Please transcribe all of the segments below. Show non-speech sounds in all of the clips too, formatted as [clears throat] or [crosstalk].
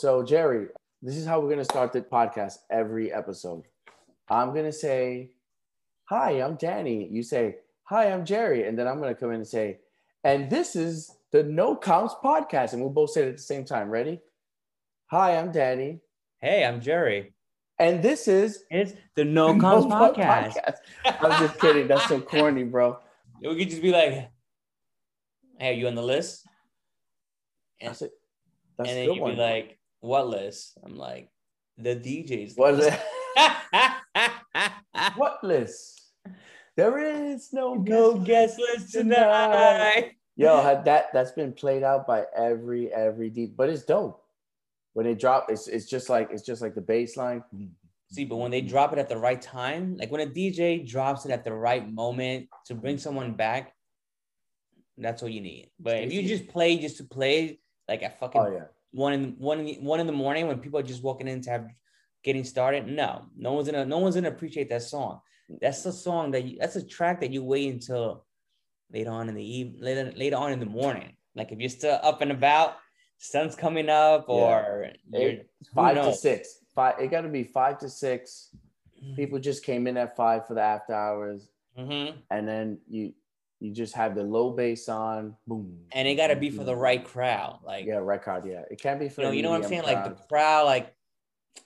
so Jerry, this is how we're gonna start the podcast every episode. I'm gonna say, "Hi, I'm Danny." You say, "Hi, I'm Jerry," and then I'm gonna come in and say, "And this is the No Counts podcast," and we'll both say it at the same time. Ready? Hi, I'm Danny, Hey, I'm Jerry. and this is It's the No Counts [laughs] No podcast. I'm just kidding. That's so corny, bro. [laughs] We could just be like, "Hey, are you on the list?" And, That's it. That's and then you'd one. be like, "What list?" I'm like, "The DJ's What is list." What list? There is no No guest guest list tonight. tonight. Yo, that that's been played out by every every D, but it's dope. When they drop, it's it's just like it's just like the baseline. See, but when they drop it at the right time, like when a DJ drops it at the right moment to bring someone back, that's what you need. But if you just play just to play, like at fucking Oh yeah, one in one in the, one in the morning when people are just walking in to have getting started. No, no one's gonna no one's gonna appreciate that song. That's the song that you, that's a track that you wait until later on in the eve later later on in the morning. Like if you're still up and about, sun's coming up, Yeah. or you're It- five to six. Five. It got to be five to six. People just came in at five for the after hours, Mhm. and then you you just have the low bass on. Boom. and it got to be for the right crowd. Like Yeah, record. Yeah, it can't be for you know, you know what I'm saying? Like the crowd, like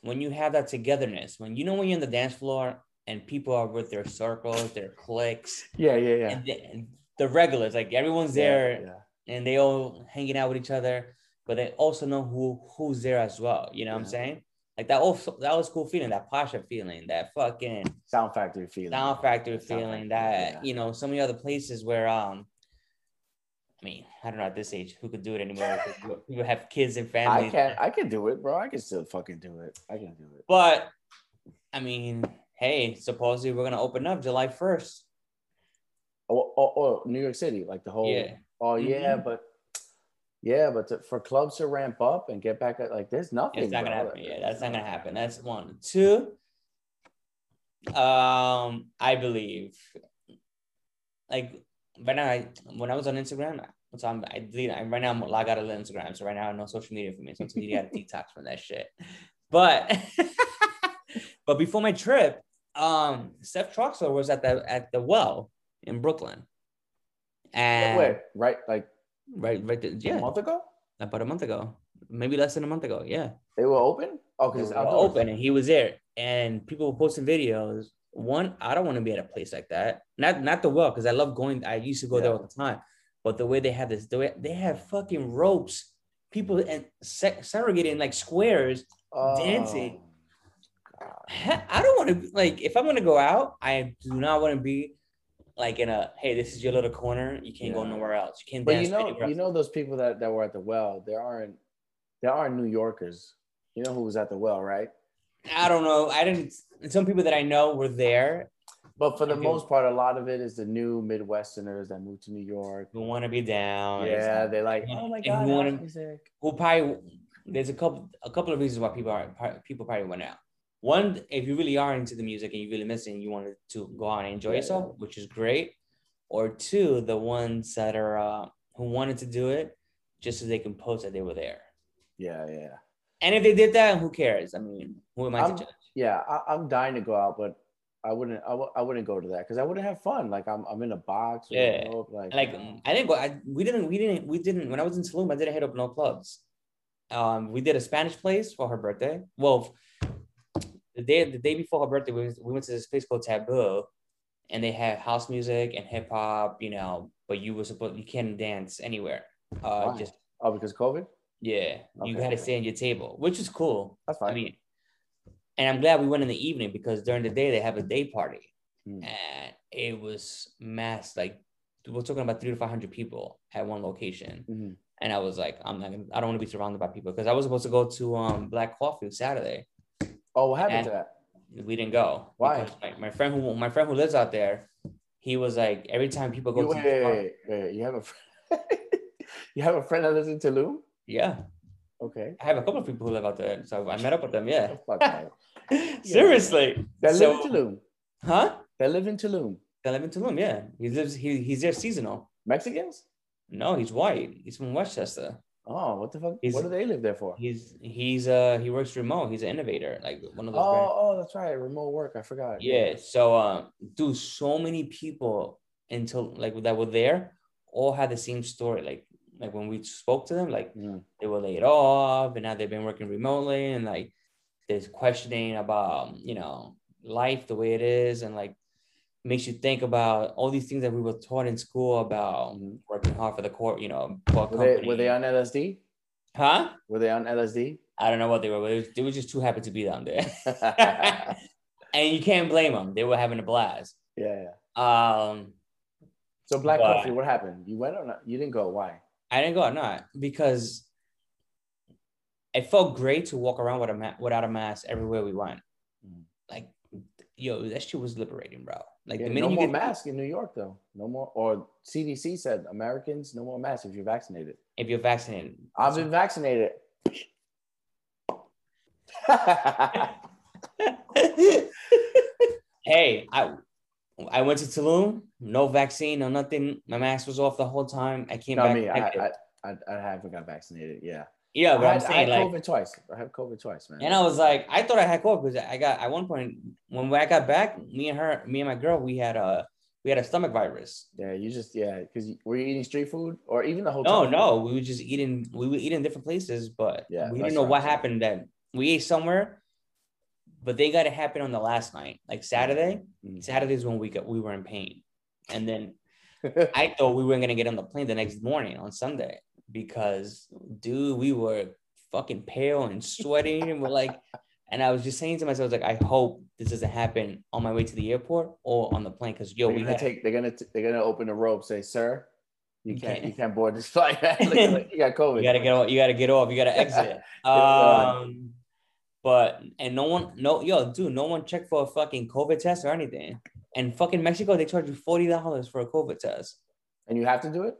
when you have that togetherness, when you know when you're in the dance floor and people are with their circles, their cliques, yeah, yeah, yeah. and, the, and the regulars, like everyone's there yeah. and they all hanging out with each other, but they also know who who's there as well. You know what I'm saying? Like that also that was cool feeling, that Pacha feeling, that fucking Sound Factory feeling. sound factory Sound feeling, Factory, that yeah. you know, so many other places where um I mean, I don't know at this age who could do it anymore. you have kids and family, I can I can do it, bro. I can still fucking do it. I can do it. But I mean, hey, supposedly we're gonna open up July first. Oh, oh, oh, New York City, like the whole. Yeah. Oh yeah, Mhm. but yeah, but to, for clubs to ramp up and get back at like, there's nothing. It's not gonna happen. Yeah, that's not gonna happen. That's one. Two. Um, I believe, like right now, I when I was on Instagram, so I'm I delete. I right now I'm logged out of Instagram, so right now no social media for me. So you got to detox from that shit. But [laughs] but before my trip, um, Seth Troxler was at the at the well in Brooklyn, and Wait, right, like right right there, a month ago, about a month ago, maybe less than a month ago, yeah. they were open. Oh, because open and he was there. And people were posting videos. One i don't want to be at a place like that. Not not the well because i love going i used to go there all the time. But the way they have this the way they have fucking ropes. People and se- segregated in like squares dancing. Oh, He- i don't want to like if i'm going to go out i do not want to be like in a hey this is your little corner you can't go nowhere else you can't But dance you know, you know those people that, that were at the well. There aren't, there are New Yorkers. You know who was at the well, right? i don't know i didn't some people that i know were there But for the I do. most part, a lot of it is the new Midwesterners that moved to New York. who want to be down Yeah, they like, oh my god, who wanna- house music. who probably there's a couple a couple of reasons why people are people probably went out. One, if you really are into the music and you really miss it and you wanted to go out and enjoy Yeah, yourself, which is great. Or two, the ones that are uh, who wanted to do it just so they can post that they were there. Yeah, yeah, And if they did that, who cares? I mean, who am I I'm- to judge? yeah. I, I'm dying to go out, but I wouldn't. I, w- I wouldn't go to that because I wouldn't have fun. Like I'm, I'm in a box. Yeah. rope, like, Like I didn't go. I, we didn't. We didn't. We didn't. When I was in Tulum, I didn't hit up no clubs. Um, we did a Spanish place for her birthday. Well, the day the day before her birthday, we, we went to this place called Taboo, and they had house music and hip hop. You know, but you were supposed you can't dance anywhere. Uh, Why? just oh, because COVID. yeah, you had to stay on your table, which is cool. That's fine. I mean, and I'm glad we went in the evening because during the day they have a day party, Hmm. and it was mass. Like we're talking about three to five hundred people at one location, Mhm. and I was like, I'm not gonna. I don't want to be surrounded by people because I was supposed to go to um Black Coffee Saturday. Oh, what happened And- to that? We didn't go. Why? My, my friend who my friend who lives out there, he was like every time people go You, to wait, wait, wait, wait, You have a, fr- [laughs] you have a friend that lives in Tulum. yeah, Okay. I have a couple of people who live out there, so I met up with them. Yeah, oh, that. [laughs] seriously. So- live in Tulum. Huh? They live in Tulum. They live in Tulum. Yeah, he lives. He he's there seasonal. Mexicans? No, he's white. He's from Westchester. Oh, what the fuck? He's- what do they live there for? He's he's uh he works remote. He's an innovator, like one of those. Oh, brand- oh, that's right. Remote work. I forgot. yeah. So um, dude, so many people until like that were there all had the same story. Like like when we spoke to them, like Mm. they were laid off and now they've been working remotely and like there's questioning about um, you know life the way it is and like makes you think about all these things that we were taught in school about Mhm. working hard for the court you know Were they were they on LSD? huh Were they on LSD? i don't know what they were but was, they were just too happy to be down there [laughs] and you can't blame them they were having a blast yeah, yeah. um So Black But- Coffee, what happened? You went or not? You didn't go. Why? I didn't go not because it felt great to walk around with a ma- without a mask everywhere we went. Yo, that shit was liberating, bro. Like Yeah, the no minute you more get mask in New York, though. No more. Or CDC said Americans, no more masks if you're vaccinated. if you're vaccinated. I've been vaccinated. [laughs] hey, I I went to Tulum, no vaccine, no nothing. My mask was off the whole time. I came Not back. I, negative. I, I, I haven't got vaccinated. Yeah. Yeah, but I I'm had, I had like, COVID twice. I had COVID twice, man. and I was like, I thought I had COVID because I got at one point when I got back, me and her, me and my girl, we had a we had a stomach virus. yeah, you just yeah, because were you eating street food or even the hotel? No, no, we were just eating. We were eating different places, but Yeah, we didn't know what happened. Then we ate somewhere, but they got it happen on the last night, like Saturday. Mhm. Saturday is when we got we were in pain, and then I thought we weren't gonna get on the plane the next morning on Sunday because, dude, we were fucking pale and sweating, and we're like, [laughs] and I was just saying to myself, like, I hope this doesn't happen on my way to the airport or on the plane, because yo, they're we gonna had, take. They're gonna t- they're gonna open the rope. Say, sir, you can't you can't board this [laughs] flight. [laughs] At- you got COVID. you gotta get off, you gotta get off, you gotta exit. um, but and no one, no, yo, dude, no one checked for a fucking COVID test or anything. And fucking Mexico, they charge you forty dollars for a COVID test. and you have to do it.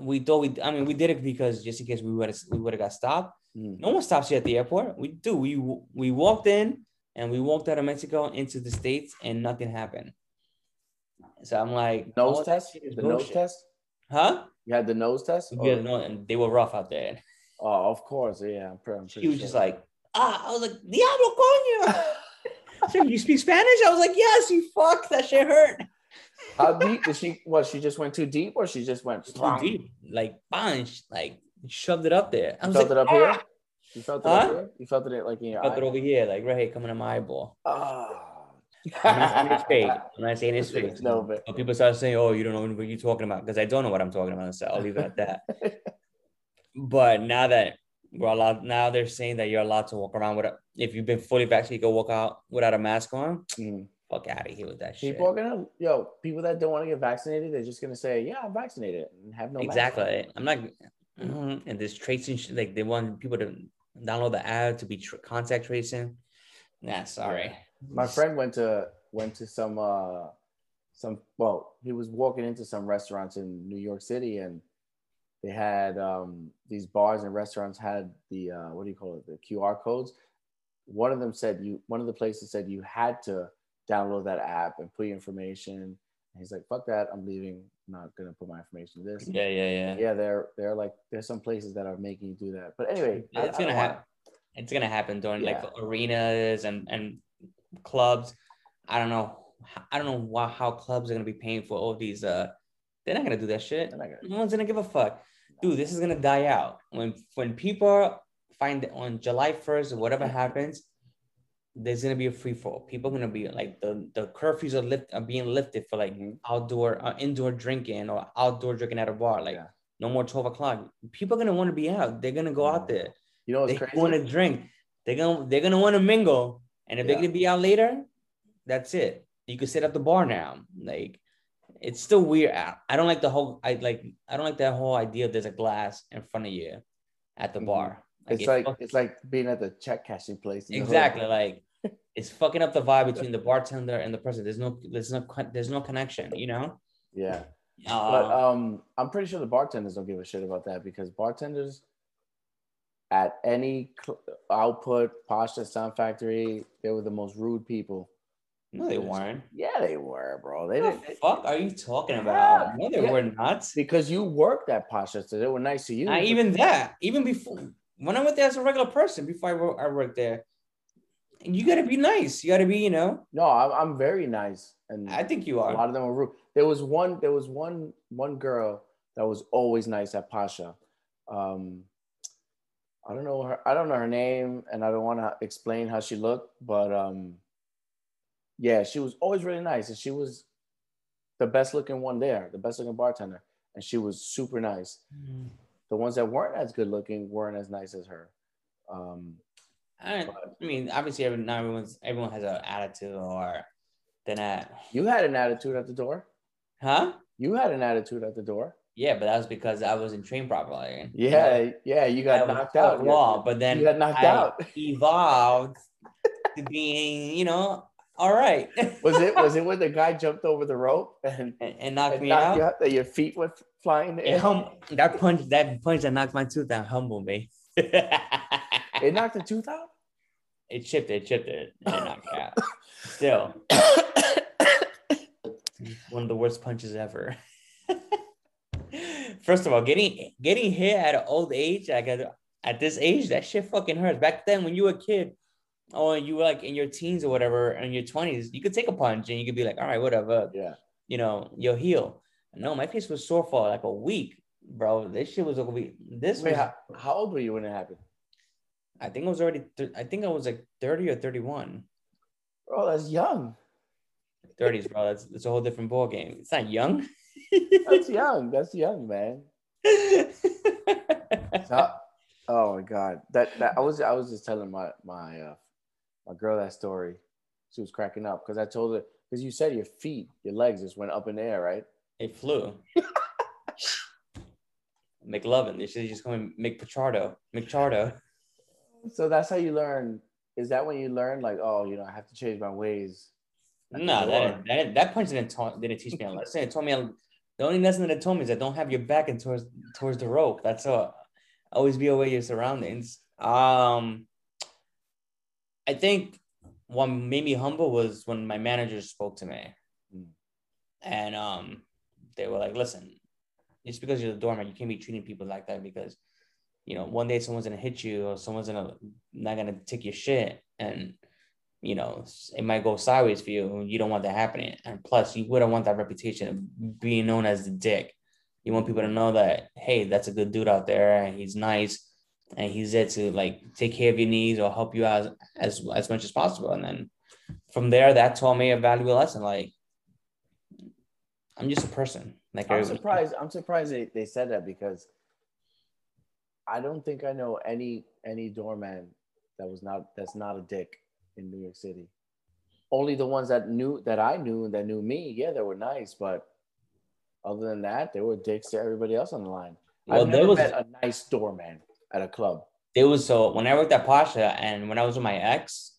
We thought we, I mean, we did it because just in case we would have, we would have got stopped. Mm. No one stops you at the airport. We do. We we walked in and we walked out of Mexico into the states, and nothing happened. So I'm like, Nose oh, test. The nose test. huh? You had the nose test. Yeah, no, and they were rough out there. Oh, of course. Yeah, I'm pretty. I'm She was sure. just like, ah, I was like, Diablo coño. [laughs] Said, you speak Spanish? I was like, yes, you fuck. That shit hurt. How deep did she? What? She just went too deep, or she just went? Too deep. Like, bunch, like, shoved it up there. I was felt like, it up ah. here. You felt it Huh? up here. You felt it like in your Felt it over here, like right here, coming to my eyeball. Oh. I'm not saying it's fake. I'm not saying it's fake. No, but But people start saying, "Oh, you don't know what you're talking about," because I don't know what I'm talking about. So I'll leave it at that. [laughs] but now that we're allowed, now they're saying that you're allowed to walk around with a, if you've been fully vaccinated, you go walk out without a mask on. Mm. Fuck out of here with that shit. people are gonna yo. People that don't want to get vaccinated, they're just gonna say, "Yeah, I'm vaccinated," and have no exactly. I'm not. mhm, And this tracing shit, like they want people to download the app to be tr- contact tracing. Nah, sorry. My friend went to went to some uh some well, he was walking into some restaurants in New York City and they had um these bars and restaurants had the uh what do you call it, the QR codes. One of them said you one of the places said you had to download that app and put your information. And he's like, fuck that, I'm leaving. I'm not gonna put my information in this. Yeah, yeah, yeah. Yeah, they're they're like there's some places that are making you do that. But anyway, I- it's I gonna happen. It's gonna happen during like arenas and and clubs. I don't know. I don't know why, how clubs are gonna be paying for all these. Uh, they're not gonna do that shit. Gonna- No one's gonna give a fuck, dude. This is gonna die out when when people find it on July first or whatever [laughs] happens. There's gonna be a free for. People are gonna be like the the curfews are lift are being lifted for like Mhm. outdoor uh, indoor drinking or outdoor drinking at a bar. Like Yeah. no more twelve o'clock. People are gonna want to be out. They're gonna go out there You know what's they crazy? want to drink. They're gonna they're gonna want to mingle, and if they're gonna be out later, that's it. You can sit at the bar now. Like it's still weird. I, I don't like the whole. I like I don't like that whole idea. Of there's a glass in front of you at the Mhm. bar. It's it like fuck- it's like being at the check cashing place. in the hood. exactly like it's fucking up the vibe between the bartender and the person. There's no there's no there's no connection. You know. Yeah, Uh, but um, I'm pretty sure the bartenders don't give a shit about that because bartenders at any cl- output, Pacha Sound Factory, they were the most rude people. No, they weren't. Yeah, they were, bro. They What didn't the fuck are you talking about? Yeah, No, they yeah. were not. because you worked at Pacha, so they were nice to you. Not even that. Even before when I went there as a regular person, before I worked, I worked there. And you gotta be nice. You gotta be, you know. No, I'm, I'm very nice, and I think you are. a lot of them are rude. There was one. There was one. One girl that was always nice at Pacha. Um, I don't know her. I don't know her name, and I don't want to explain how she looked, but um, yeah, she was always really nice, and she was the best looking one there, the best looking bartender, and she was super nice. Mm. The ones that weren't as good looking weren't as nice as her. Um, I, I mean, obviously, every, not everyone's everyone has an attitude or then that, you had an attitude at the door. huh? You had an attitude at the door. Yeah, but that was because I wasn't trained properly. Yeah, yeah, you got was knocked out. raw, but then you got knocked I out. [laughs] evolved to being, you know, all right, Was it was [laughs] it when the guy jumped over the rope and, and, and knocked and me knocked out? you out that your feet went flying? It hum- that punch, that punch that knocked my tooth out, humbled me. It [laughs] knocked the tooth out. it chipped it, chipped it, and it knocked out. [laughs] Still, [coughs] one of the worst punches ever. First of all, getting getting hit at an old age, like at, at this age, that shit fucking hurts. Back then, when you were a kid, or you were like in your teens or whatever, in your twenties, you could take a punch and you could be like, all right, whatever, yeah. you know, you'll heal. No, my face was sore for like a week, bro. This shit was a week. This Wait, was, how, how old were you when it happened? I think I was already, th- I think I was like 30 or 31. Bro, that's young. 30s, bro. That's, that's a whole different ball game. It's not young. That's young. That's young, man. [laughs] So- oh my god, that that I was I was just telling my my uh, my girl that story. She was cracking up because I told her because you said your feet, your legs just went up in the air, right? it flew. [laughs] McLovin. They should just call him McPachardo. McChardo. So that's how you learn. Is that when you learn like, oh, you know, I have to change my ways? No, that, that that punch didn't ta- didn't teach me a lesson. It told me the only lesson that it told me is that don't have your back and towards towards the rope. That's all. Always be aware of your surroundings. Um, I think what made me humble was when my manager spoke to me, Mm. and um, they were like, "Listen, just because you're the doorman, you can't be treating people like that because." You know, one day someone's gonna hit you, or someone's gonna not gonna take your shit, and you know, it might go sideways for you. and You don't want that happening. And plus, you wouldn't want that reputation of being known as the dick. You want people to know that, hey, that's a good dude out there and he's nice and he's there to like take care of your needs or help you out as, as much as possible. And then from there, that taught me a valuable lesson. Like, I'm just a person. Like, I'm surprised. I'm surprised they, they said that because I don't think I know any any doorman that was not that's not a dick in New York City. Only the ones that knew that I knew and that knew me, yeah, they were nice, but other than that, they were dicks to everybody else on the line. Well, I've there never was- met a nice doorman at a club. There was so when I worked at Pacha and when I was with my ex,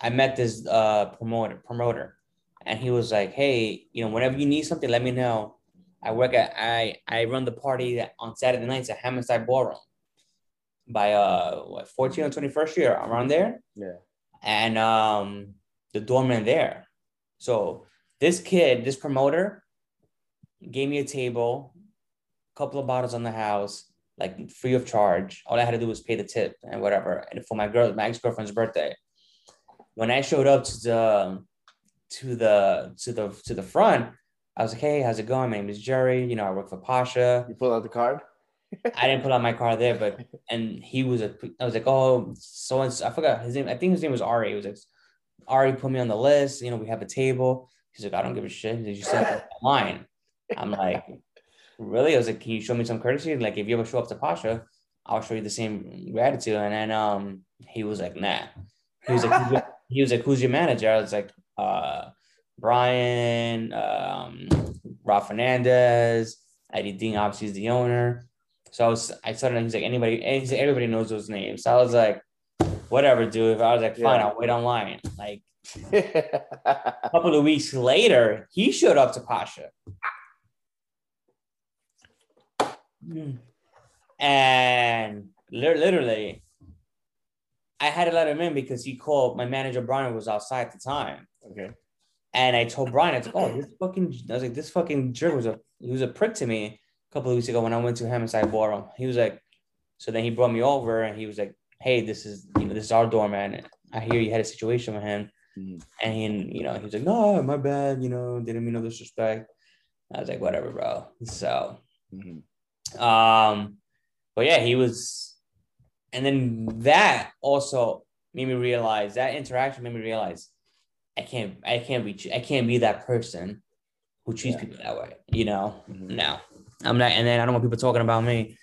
I met this uh promoter promoter, and he was like, "Hey, you know, whenever you need something, let me know. I work at I I run the party on Saturday nights at Hammerstein Ballroom by uh what 14 or 21st year around there, Yeah. and um the doorman there. So this kid, this promoter, gave me a table, a couple of bottles on the house, like free of charge. All I had to do was pay the tip and whatever. And for my girl, my ex girlfriend's birthday, when I showed up to the to the to the to the front, I was like, "Hey, how's it going? My name is Jerry. You know, I work for Pacha." You pull out the card. [laughs] I didn't pull out my card there, but and he was a. I was like, "Oh, so and I forgot his name. I think his name was Ari. He was like, Ari put me on the list. You know, we have a table." He's like, "I don't give a shit." Did you set line? I'm like, really? I was like, can you show me some courtesy? Like, if you ever show up to Pacha, I'll show you the same gratitude. And then um, he was like, nah. He was like, [laughs] he was like, who's your manager? I was like, uh, Brian, um, Rob Fernandez, Eddie Dean, obviously is the owner. So I was, I started, he's like, anybody, and he's like, everybody knows those names. So I was like, whatever, dude. I was like, fine, Yeah. I'll wait online. Like a [laughs] couple of weeks later, he showed up to Pacha. Mm. And li- literally, I had to let him in because he called my manager Brian was outside at the time. okay. And I told Brian, I was like, oh, this fucking, I was like, this fucking jerk was a, he was a prick to me a couple of weeks ago when I went to him bought him. He was like, so then he brought me over and he was like, hey, this is, you know, this is our doorman. I hear you had a situation with him. Mhm. And he, you know, he was like, no, my bad, you know, didn't mean no disrespect. I was like, whatever, bro. So, Mhm. Um, but yeah, he was, and then that also made me realize that interaction made me realize I can't, I can't be, I can't be that person who treats Yeah. people that way, you know? Mhm. No, I'm not. And then I don't want people talking about me.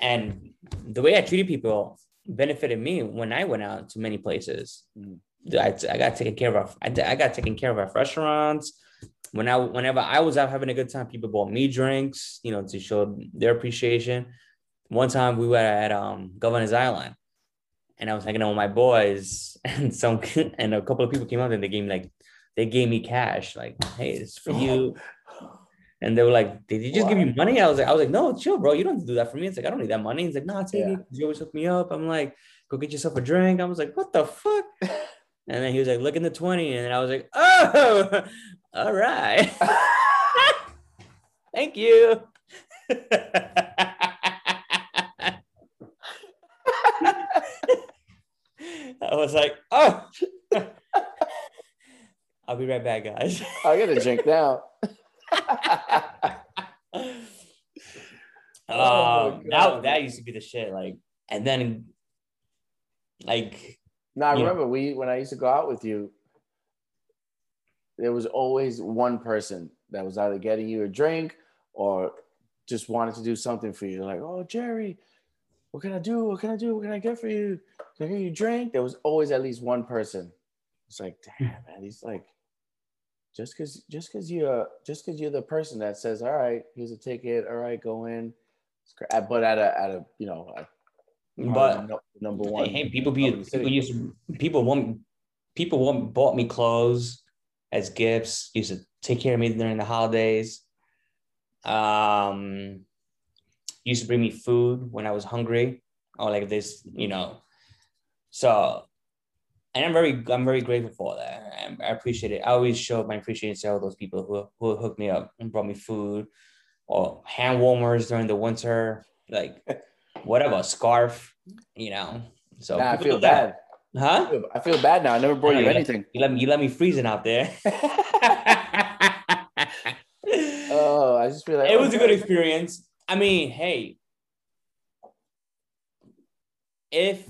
And the way I treated people benefited me when I went out to many places. Mhm. I, I got taken care of. I, I got taken care of at restaurants. When I, whenever I was out having a good time, people bought me drinks, you know, to show their appreciation. One time we were at um, Governor's Island, and I was hanging out with my boys, [laughs] and some and a couple of people came out and they gave me like, they gave me cash, like, hey, it's for you. [laughs] And they were like, "Did you just give you money?" I was like, "I was like, no, chill, bro. You don't have to do that for me." It's like, "I don't need that money." He's like, "No, take Yeah. it. You always hook me up." I'm like, "Go get yourself a drink." I was like, "What the fuck?" [laughs] And then he was like, "Look in the 20. and then I was like, "Oh, all right, [laughs] thank you." [laughs] I was like, "Oh." [laughs] I'll be right back, guys. I got a drink now. Oh um, God. that that used to be the shit. Like, and then, like, No, I remember we when I used to go out with you, there was always one person that was either getting you a drink or just wanted to do something for you. Like, oh Jerry, what can I do? What can I do? What can I get for you? Can I get you a drink? There was always at least one person. It's like, damn hmm. man, he's like, just cause just cause you're uh, just cause you're the person that says, all right, here's a ticket, all right, go in. It's cra- But at a at a you know, a, but no- number one. hey, people be part of the people used to, people want people want bought me clothes as gifts. Used to take care of me during the holidays. Um, used to bring me food when I was hungry, or like this, you know. So, and I'm very I'm very grateful for that. I, I appreciate it. I always show my appreciation to all those people who who hooked me up and brought me food, or hand warmers during the winter, like [laughs] whatever scarf, you know. So Nah, I feel bad. Huh? I feel- I feel bad now. I never brought I know, you yeah. anything. You let me you let me freezing out there. [laughs] Oh, I just feel like it was a good experience. I mean, hey, if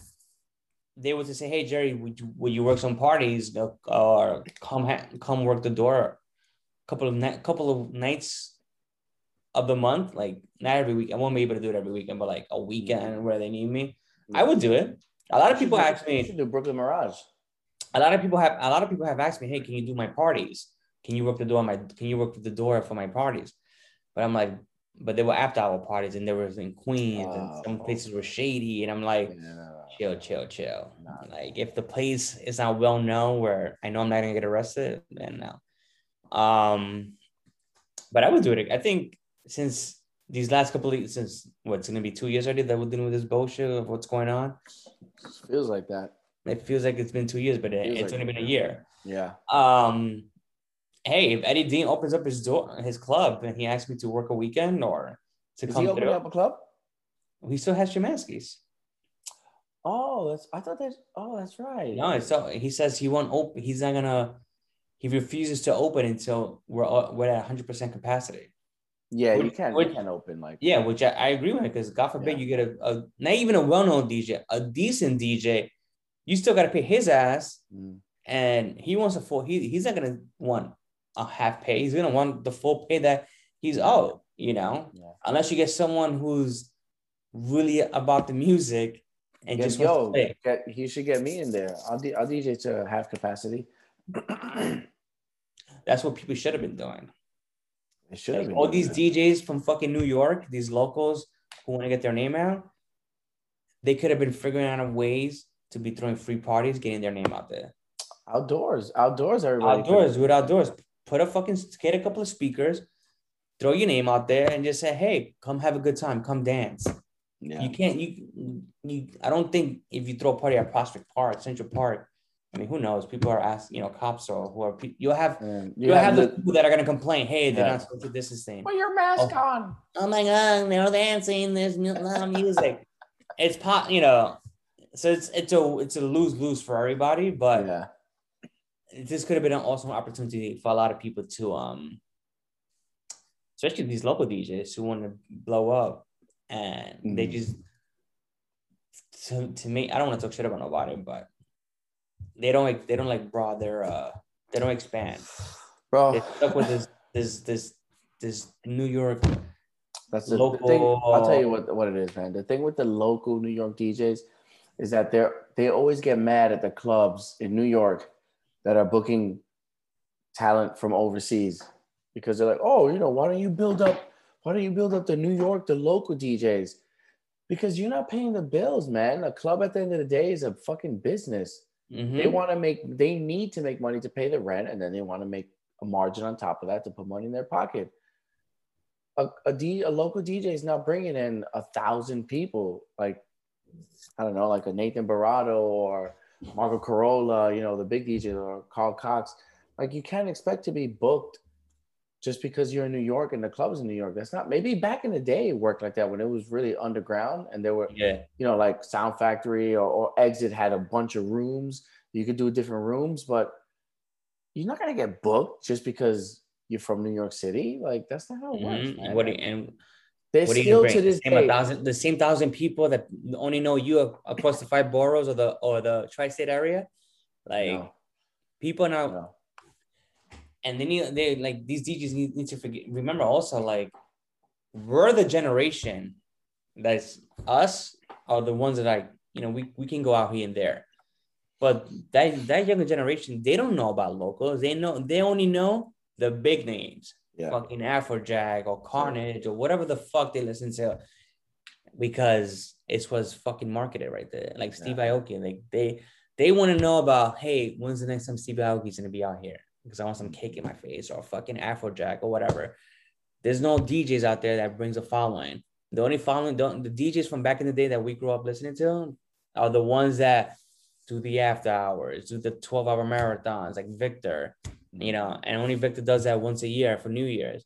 they were to say, "Hey, Jerry, would you, would you work some parties or come ha- come work the door a couple of ni- couple of nights of the month, like not every week. I won't be able to do it every weekend, but like a weekend mm. where they need me, I mm. would do it. A lot of people ask me. should do Brooklyn Mirage. A lot of people have. A lot of people have asked me, "Hey, can you do my parties? Can you work the door? My can you work the door for my parties?" But I'm like, but they were after hour parties, and they were in Queens, and Oh. some places were shady, and I'm like, Yeah. chill, chill, chill. Nah. Like if the place is not well known where I know I'm not gonna get arrested, then no. Um, but I would do it. I think since these last couple of since what's gonna be two years already that we're dealing with this bullshit of what's going on. Feels like that. It feels like it's been two years, but it, Feels it's like only it, been a year. Yeah. Um, hey, if Eddie Dean opens up his door, his club, and he asks me to work a weekend or to Is come he opening up a club? he still has Schimanski's. Oh, that's. I thought that. Oh, that's right. No, it's so he says he won't open. He's not gonna. He refuses to open until we're all, we're at 100 percent capacity. Yeah, you can't. would- you can't open like. Yeah, which I, I agree with because God forbid Yeah. you get a, a not even a well known DJ, a decent DJ, you still got to pay his ass, Mm. and he wants a full. He he's not gonna want a half pay. He's gonna want the full pay that he's owed. You know, Yeah. unless you get someone who's really about the music and Get- just yo, get, you should get me in there. I'll, D, I'll DJ to half capacity. [clears throat] That's what people should have been doing. It should have Like, been. all these that. DJs from fucking New York, these locals who want to get their name out, they could have been figuring out ways to be throwing free parties, getting their name out there. outdoors. Outdoors, everybody. Outdoors, do it outdoors. Put a fucking get a couple of speakers, throw your name out there, and just say, "Hey, come have a good time, come dance." Yeah. You can't. You you. I don't think if you throw a party at Prospect Park, Central Park, I mean, who knows? People are asking, you know, cops or who are pe- you'll have And you'll have, the- the people that are gonna complain. Hey, they're Yeah. not supposed to distance thing. Put your mask Oh. on. Oh my god, they're dancing. There's mu- loud music. it's pop, you know. So it's it's a it's a lose lose for everybody, but yeah. this could have been an awesome opportunity for a lot of people to um especially these local DJs who want to blow up and they Mhm. just to, to me I don't want to talk shit about nobody but they don't like they don't like broad their uh they don't expand Bro, they're stuck with this this this this New York That's the, the thing. I'll tell you what what it is, man. The thing with the local New York DJs is that they're they always get mad at the clubs in New York that are booking talent from overseas because they're like, oh, you know, why don't you build up? Why don't you build up the New York, the local DJs? Because you're not paying the bills, man. A club at the end of the day is a fucking business. Mhm. They want to make, they need to make money to pay the rent, and then they want to make a margin on top of that to put money in their pocket. A, a, D, a local DJ is not bringing in a thousand people, like I don't know, like a Nathan Barato or Marco Carola, you know, the big DJs or Carl Cox. Like you can't expect to be booked just because you're in New York and the clubs in New York. That's not maybe back in the day it worked like that when it was really underground and there were yeah you know, like Sound Factory or, or Exit had a bunch of rooms. You could do different rooms, but you're not gonna get booked just because you're from New York City. Like that's not how it works. Mhm. man. what do you, and you still gonna this the same day. thousand the same thousand people that only know you across the five boroughs or the or the tri-state area like No, people now no. And then you they like these DJs need, need to forget remember also like we're the generation that's us are the ones that like you know we, we can go out here and there. But that that younger generation they don't know about locals. They know they only know the big names. Yeah. fucking Afrojack or Carnage or whatever the fuck they listen to. Because it was fucking marketed right there. Like Steve Aoki like they they want to know about hey when's the next time Steve Aoki's gonna be out here because I want some cake in my face or a fucking Afrojack or whatever. There's no DJs out there that brings a following. The only following, the, the DJs from back in the day that we grew up listening to are the ones that do the after hours, do the 12 hour marathons, like Victor, you know, and only Victor does that once a year for New Year's.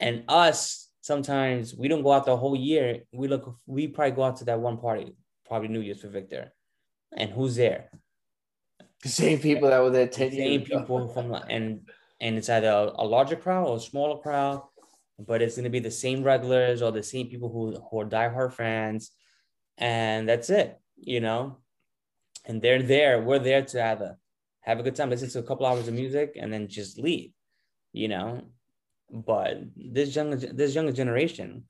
And us, sometimes we don't go out the whole year. We look, we probably go out to that one party, probably New Year's for Victor. And who's there? The same people that were there 10 same years ago. people from and and it's either a, a larger crowd or a smaller crowd, but it's gonna be the same regulars or the same people who, who are diehard fans, and that's it, you know. And they're there. We're there to either have a good time, listen to a couple hours of music, and then just leave, you know. But this younger this younger generation,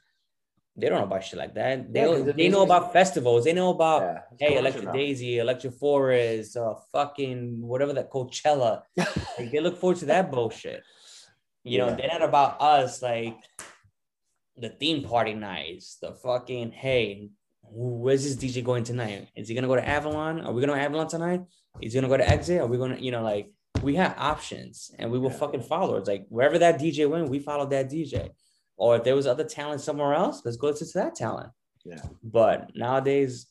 they don't know about shit like that. They Yeah, they know about festivals. They know about Yeah, hey, Electric. Daisy, Electric Forest, uh, fucking whatever that Coachella. [laughs] like, they look forward to that bullshit. You know, Yeah. they're not about us like the theme party nights, the fucking hey, where's this DJ going tonight? Is he gonna go to Avalon? Are we gonna Avalon tonight? Is he gonna go to Exit? Are we gonna, you know, like we have options and we will Yeah. fucking follow. It's like wherever that DJ went, we followed that DJ. Or if there was other talent somewhere else, let's go listen to that talent. Yeah. But nowadays,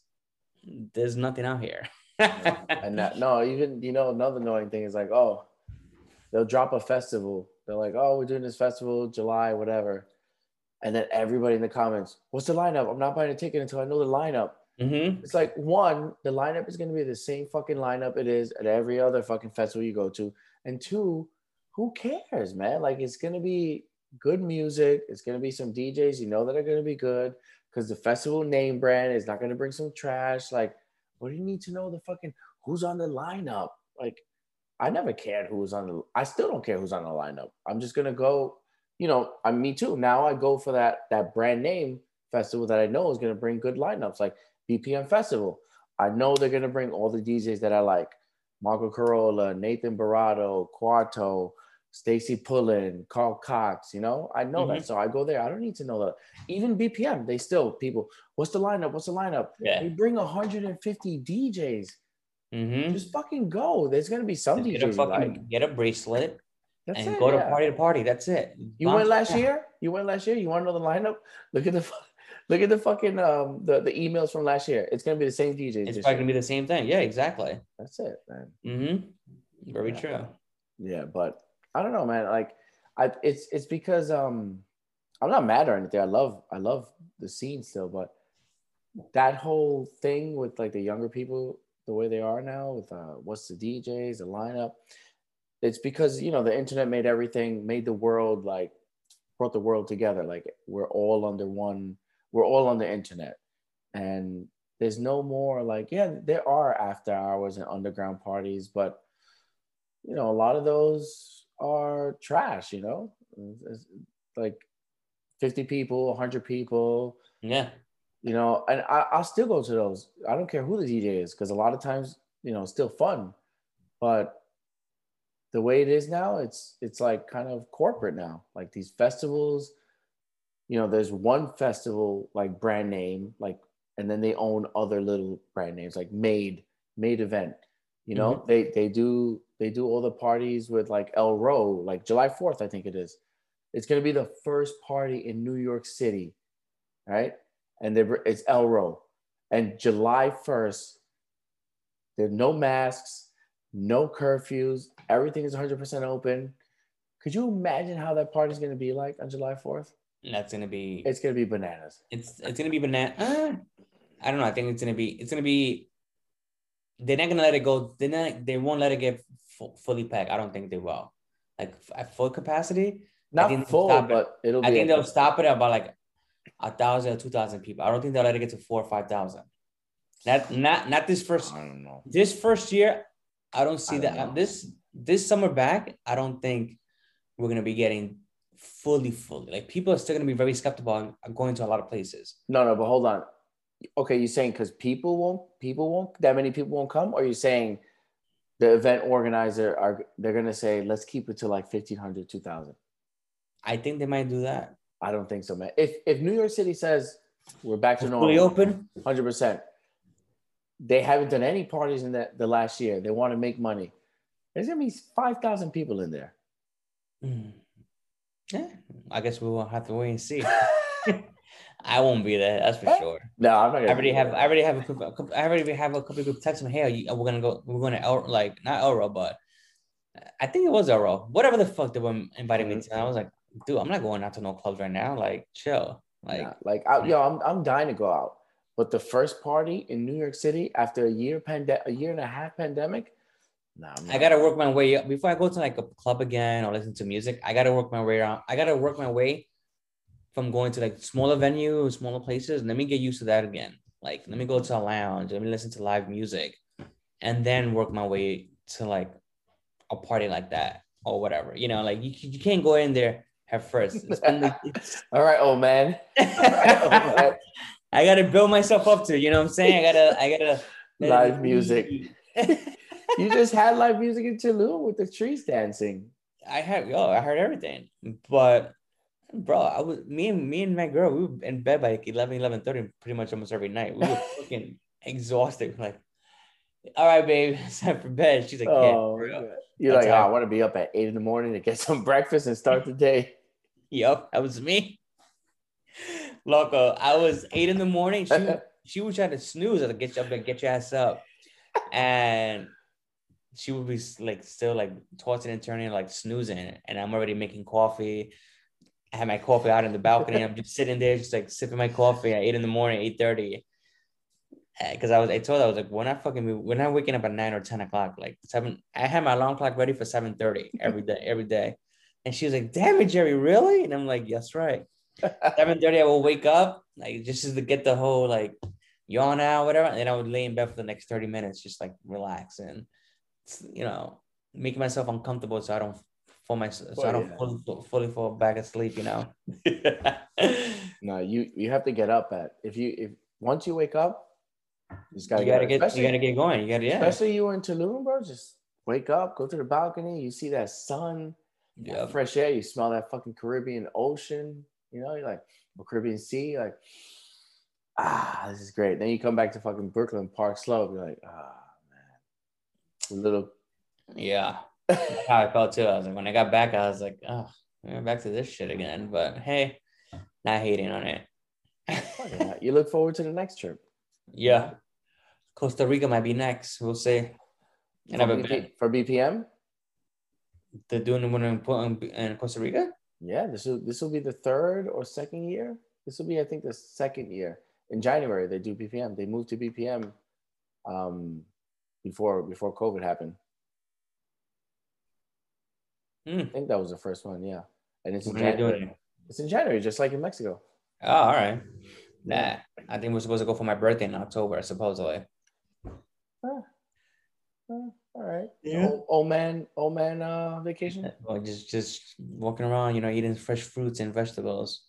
there's nothing out here. and that, no, even you know another annoying thing is like, oh, they'll drop a festival. They're like, oh, we're doing this festival, July, whatever, and then everybody in the comments, what's the lineup? I'm not buying a ticket until I know the lineup. Mhm. It's like one, the lineup is going to be the same fucking lineup it is at every other fucking festival you go to, and two, who cares, man? Like it's going to be good music. It's going to be some DJs you know that are going to be good because the festival name brand is not going to bring some trash. Like, what do you need to know the fucking who's on the lineup? Like, I never cared who was on the. I still don't care who's on the lineup. I'm just gonna go. You know, I'm me too. Now I go for that that brand name festival that I know is gonna bring good lineups, like BPM Festival. I know they're gonna bring all the DJs that I like: Marco Carola, Nathan Barato, Quarto, Stacey Pullen, Carl Cox. You know, I know that, so I go there. I don't need to know that. Even BPM, they still people. What's the lineup? What's the lineup? Yeah. They bring 150 DJs. Mhm. Just fucking go. There's gonna be some Get DJs a fucking like. get a bracelet That's and it, go to yeah. party to party. That's it. You went last back. year. You went last year. You want to know the lineup? Look at the Look at the fucking um the, the emails from last year. It's gonna be the same DJs. It's probably gonna be the same thing. Yeah, exactly. That's it, man. Mm-hmm. Very Yeah. true. Yeah, but I don't know, man. Like, I it's it's because um I'm not mad or anything. I love I love the scene still, but that whole thing with like the younger people, the way they are now, with uh what's the DJs, the lineup, it's because you know the internet made everything, made the world like brought the world together. Like we're all under one, we're all on the internet, and there's no more like yeah, there are after hours and underground parties, but you know, a lot of those are trash, you know, It's like 50 people, 100 people, Yeah. you know, and I, I'll still go to those. I don't care who the DJ is because a lot of times, you know, it's still fun. But the way it is now, it's it's like kind of corporate now. Like these festivals, you know, there's one festival like brand name, like, and then they own other little brand names like Made, Made Event. You know, mm-hmm. they they do they do all the parties with like El Row, like July 4th, I think it is. It's gonna be the first party in New York City, right? And it's El Row. And July 1st, there's no masks, no curfews, everything is 100% open. Could you imagine how that party's gonna be like on July 4th? That's gonna be It's gonna be bananas. it's it's gonna be banana. Uh, I don't know. I think it's gonna be it's gonna be. They're not gonna let it go. They're not. They won't let it get fu- fully packed. I don't think they will. Like f- at full capacity, Not full, it. but it'll be I think they'll stop it at about like a thousand or two thousand people. I don't think they'll let it get to four or five thousand. Not not not this first I don't know. this first year. I don't see I that don't know. this this summer back. I don't think we're gonna be getting fully fully. Like people are still gonna be very skeptical on going to a lot of places. No, no, but hold on. Okay, you're saying because people won't, people won't, that many people won't come, or you're saying the event organizer are they're gonna say let's keep it to like 1500 2000 I think they might do that. i don't think so man if if new york city says we're back to Fully normal open. 100% they haven't done any parties in the, the last year they want to make money there's gonna be 5000 people in there Hmm. Yeah, I guess we will have to wait and see. [laughs] [laughs] I won't be there. That's for sure. no i'm not gonna I already have. that. I already have a couple- I already have a couple of people text me. Hey, we're gonna go. We're gonna El, like not Elrow, but I think it was Elrow. Whatever the fuck they were inviting me Mhm. to. I was like, dude, I'm not going out to no clubs right now. Like, chill. Like, Yeah, like I, yo I'm, I'm dying to go out but the first party in new york city after a year pande- a year and a half pandemic nah, I gotta work my way up before I go to like a club again or listen to music. I gotta work my way around. I gotta work my way from going to like smaller venues, smaller places. Let me get used to that again. Like, let me go to a lounge. Let me listen to live music, and then work my way to like a party like that or whatever. You know, like you, you can't go in there head first. It's been, like, it's- all right old man [laughs] Oh, man. I gotta build myself up to. You know what I'm saying? I gotta. I gotta. Live music. [laughs] you just had live music in Tulum with the trees dancing. I had yo, I heard everything. But bro, I was me and me and my girl, we were in bed by like 11, 11 30 pretty much almost every night. We were [laughs] fucking exhausted. Like, all right, babe, [laughs] it's time for bed. She's like, yeah, Oh, for you're That's like, oh, I want to be up at eight in the morning to get some [laughs] breakfast and start the day. Yep, that was me. Loco, I was eight in the morning. She she would try to snooze. I was like, get you up, get your ass up. And she would be like still like tossing and turning, like snoozing. And I'm already making coffee. I had my coffee out in the balcony. I'm just sitting there, just like sipping my coffee at eight in the morning, eight thirty. Uh, because I was, I told her I was like, we're not fucking, we're not waking up at nine or ten o'clock. Like seven, I had my alarm clock ready for seven thirty every day, every day. And she was like, "Damn it, Jerry, really?" And I'm like, "Yes, right." [laughs] Seven thirty, I will wake up, like just to get the whole like yawn out, whatever, and then I would lay in bed for the next thirty minutes, just like relax and you know, making myself uncomfortable so I don't fall my so I Oh, don't yeah. fully, fully fall back asleep, you know. [laughs] no, you you have to get up at if you if once you wake up, you just gotta, you gotta up. get, you gotta get going. You gotta, yeah, especially you in Tulum, bro. Just wake up, go to the balcony, you see that sun, yeah. fresh air, you smell that fucking Caribbean Ocean. You know, you're like Caribbean Sea, like ah, this is great. Then you come back to fucking Brooklyn Park Slope, you're like ah man, a little. yeah. That's how I felt too. I was like, when I got back, I was like, oh, we're back to this shit again. But hey, not hating on it. You look forward to the next trip. Yeah. Costa Rica might be next. We'll see. And For, BP for BPM. they're doing one in, in Costa Rica. Yeah, this will this will be the third or second year. This will be, I think, the second year. In January, they do BPM. They moved to BPM um, before before COVID happened. Hmm. I think that was the first one. Yeah, and it's in When January. doing it? It's in January, just like in Mexico. Oh, all right. Nah, I think we're supposed to go for my birthday in October, supposedly. Uh, all right. Yeah. Old, old man, old man uh, vacation. Well, just just walking around, you know, eating fresh fruits and vegetables.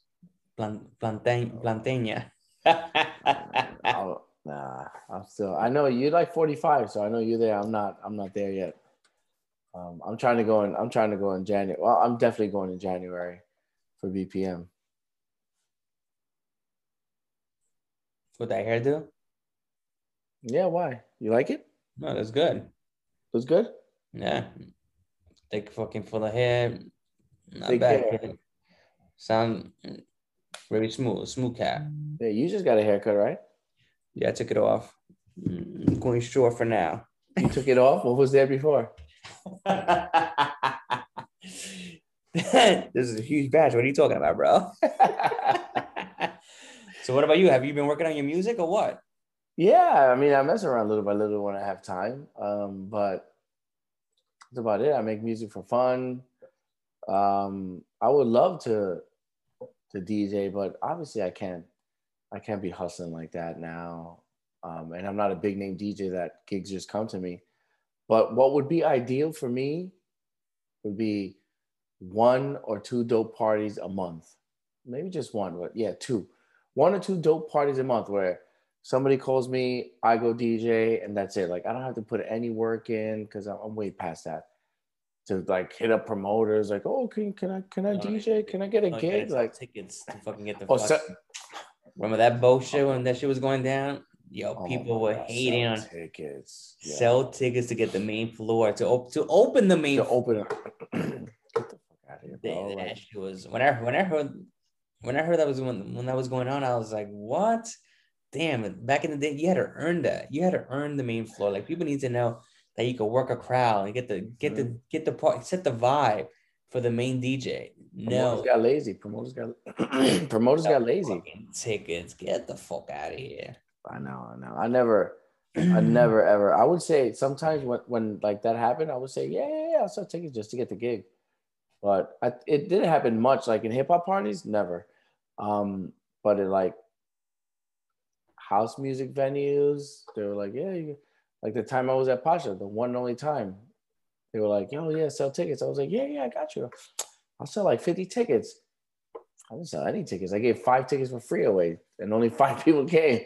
Plan, plantain, planteña. Oh, [laughs] nah, I'm still. I know you're like 45, so I know you're there. I'm not. I'm not there yet. Um, I'm trying to go in. I'm trying to go in January. Well, I'm definitely going in January for BPM. With that hairdo? Yeah, why? You like it? No, that's good. That's good. Yeah. Thick fucking full of hair. Not Big bad. hair. Sound very smooth, smooth cat. Yeah, you just got a haircut, right? Yeah, I took it off. Mm, I'm going short for now. You took it off. What was there before? [laughs] this is a huge batch. What are you talking about, bro? [laughs] so what about you? Have you been working on your music or what? Yeah, I mean, I mess around little by little when I have time. Um, but that's about it. I make music for fun. Um, I would love to to DJ, but obviously I can't. I can't be hustling like that now. Um, and I'm not a big name DJ that gigs just come to me. But what would be ideal for me would be one or two dope parties a month. Maybe just one, but yeah, two. One or two dope parties a month where somebody calls me, I go DJ, and that's it. Like I don't have to put any work in because I'm, I'm way past that. To like hit up promoters, like, oh, can can I can I DJ? Can I get a gig? Like, tickets to fucking get the oh, fuck. so, Remember that bullshit when that shit was going down? Yo, oh people were God, hating sell on tickets. Yeah. sell tickets to get the main floor to op- to open the main to open [clears throat] get the fuck out of here, bro. that Like, shit was when I when I heard when I heard that was when when that was going on, I was like, what? Damn! Back in the day, you had to earn that. You had to earn the main floor. Like people need to know that you could work a crowd and get the get the mm-hmm. get the part set the vibe for the main DJ. No, promoters got lazy. Promoters got [clears throat] promoters got lazy. tickets. Get the fuck out of here. I know, I know. I never, I [clears throat] never ever. I would say sometimes when when like that happened, I would say, yeah, yeah, yeah, I'll sell tickets just to get the gig. But I, it didn't happen much. Like in hip hop parties, never. Um, but in like house music venues, they were like, yeah, you, like the time I was at Pacha, the one and only time, they were like, yo, yeah, sell tickets. I was like, yeah, yeah, I got you. I'll sell like 50 tickets. I didn't sell any tickets. I gave five tickets for free away, and only five [laughs] people came.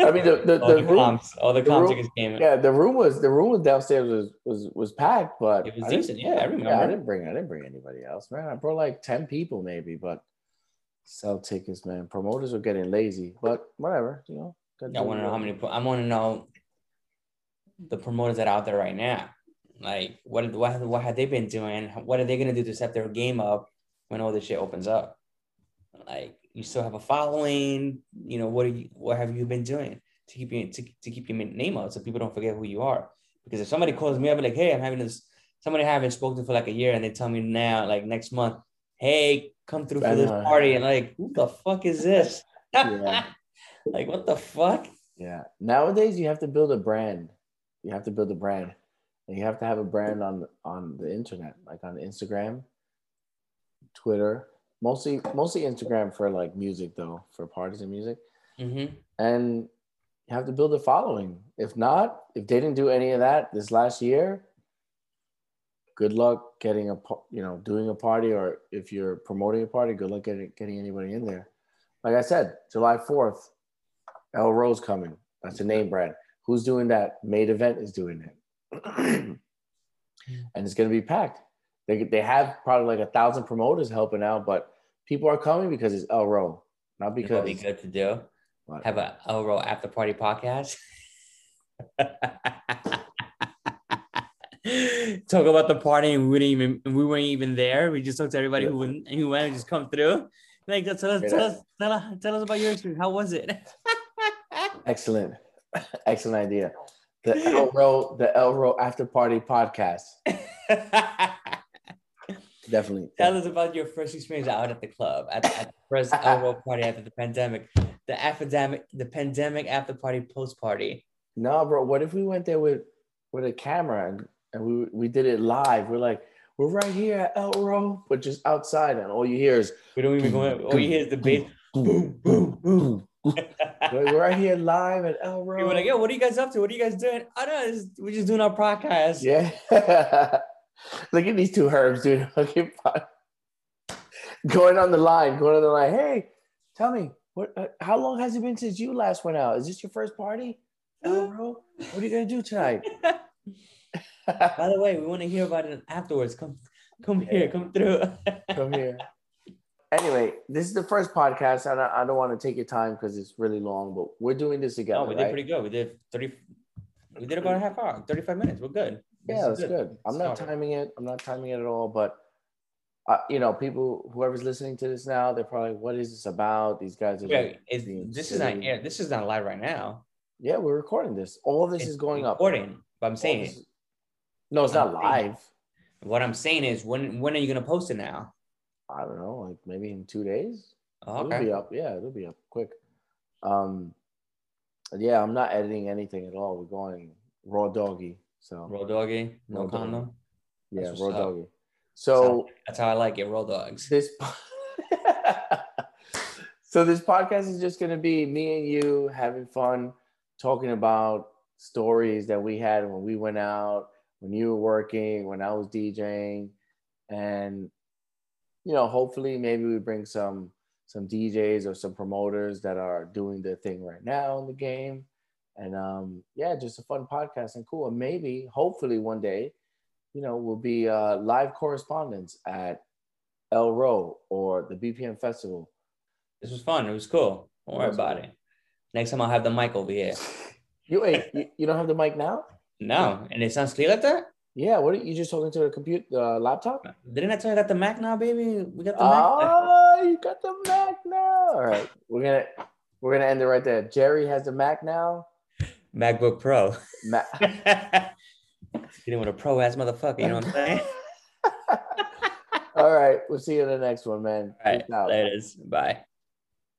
I mean, the the, All the the room, comps, all the the comp room- tickets came yeah, the room was the room was downstairs was was was packed, but It was decent, yeah, I Yeah, I didn't bring I didn't bring anybody else, man. I brought like ten people maybe, but sell tickets, man. Promoters are getting lazy, but whatever, you know. I want to know how many. I want to know the promoters that are out there right now. Like, what what what have they been doing? What are they gonna do to set their game up when all this shit opens up? Like, you still have a following. You know, what are you? What have you been doing to keep you to, to keep your name out so people don't forget who you are? Because if somebody calls me up like, hey, I'm having this. Somebody I haven't spoken to for like a year, and they tell me now, like next month, hey, come through for this party, and like, who the fuck is this? [laughs] Yeah. [laughs] like, what the fuck? Yeah. Nowadays, you have to build a brand. You have to build a brand, and you have to have a brand on on the internet, like on Instagram, Twitter. Mostly, mostly Instagram for like music, though, for parties and music. hmm and you have to build a following. If not, if they didn't do any of that this last year, good luck getting a you know doing a party, or if you're promoting a party, good luck getting getting anybody in there. Like I said, July fourth, Elrow's coming. That's a name brand. Who's doing that? Made Event is doing it, [clears throat] and it's gonna be packed. They they have probably like a thousand promoters helping out, but people are coming because it's Elrow, not Because because be good to do. What? Have a Elrow after party podcast. [laughs] Talk about the party and we didn't even we weren't even there. We just talked to everybody who went who went and just come through. Like, tell us, tell us, tell us, tell us about your experience. How was it? [laughs] Excellent. [laughs] Excellent idea. The Elrow, the Elrow After Party podcast. Definitely. Tell us about your first experience out at the club, at, at the first [laughs] Elrow party after the pandemic, the epidemic, the pandemic after party, post party. No, bro. What if we went there with with a camera and, and we we did it live? We're like, we're right here at El Elrow, but just outside, and all you hear is We don't even go in. All you hear is the bass. boom, boom, boom. we're right here live at El Elrow. We're like, yo, what are you guys up to? What are you guys doing? I don't know. We're just doing our podcast. Yeah. [laughs] Look at these two herbs, dude. [laughs] Fucking going on the line, going on the line. Hey, tell me, what? Uh, how long has it been since you last went out? Is this your first party, Elrow? What are you gonna do tonight? [laughs] By the way, we want to hear about it afterwards. Come, come here, come through. Come [laughs] here. Anyway, this is the first podcast, and I, I don't want to take your time because it's really long, but we're doing this together. Oh, we did right? pretty good. We did 30, we did about a half hour, 35 minutes. We're good. Yeah, that's good. I'm not timing it. I'm not timing it at all. But uh, you know, people, whoever's listening to this now, they're probably, what is this about? These guys are. Yeah, just it's, being this is not silly. air. This is not live right now. Yeah, we're recording this. All this It's is going up. Recording, but I'm saying this- No, it's not I'm saying- live. what I'm saying is when when are you gonna post it now? I don't know, like maybe in two days. Oh, It'll be up. Yeah, it'll be up quick. Um, yeah, I'm not editing anything at all. We're going raw doggy. So Roll doggy, no doggy. condom. yeah, that's raw up. doggy. So That's how I like it. Roll dogs. this [laughs] so this podcast is just gonna be me and you having fun talking about stories that we had when we went out when you were working when i was djing and you know hopefully maybe we bring some some djs or some promoters that are doing their thing right now in the game and um yeah just a fun podcast and cool and maybe hopefully one day you know we'll be uh live correspondents at Elrow or the BPM Festival. This was fun. It was cool. Don't worry about cool. it. Next time I'll have the mic over here. [laughs] You wait, you, you don't have the mic now? No, and it sounds clear like that. Yeah, what are you just talking to the computer uh, laptop? Didn't I tell you I got the Mac now, baby? We got the Mac. Oh, you got the Mac now. All right. We're gonna we're gonna end it right there. Jerry has the Mac now. MacBook Pro. Mac Getting with a pro ass motherfucker, you know what I'm saying? [laughs] All right, we'll see you in the next one, man. All right, is. Bye.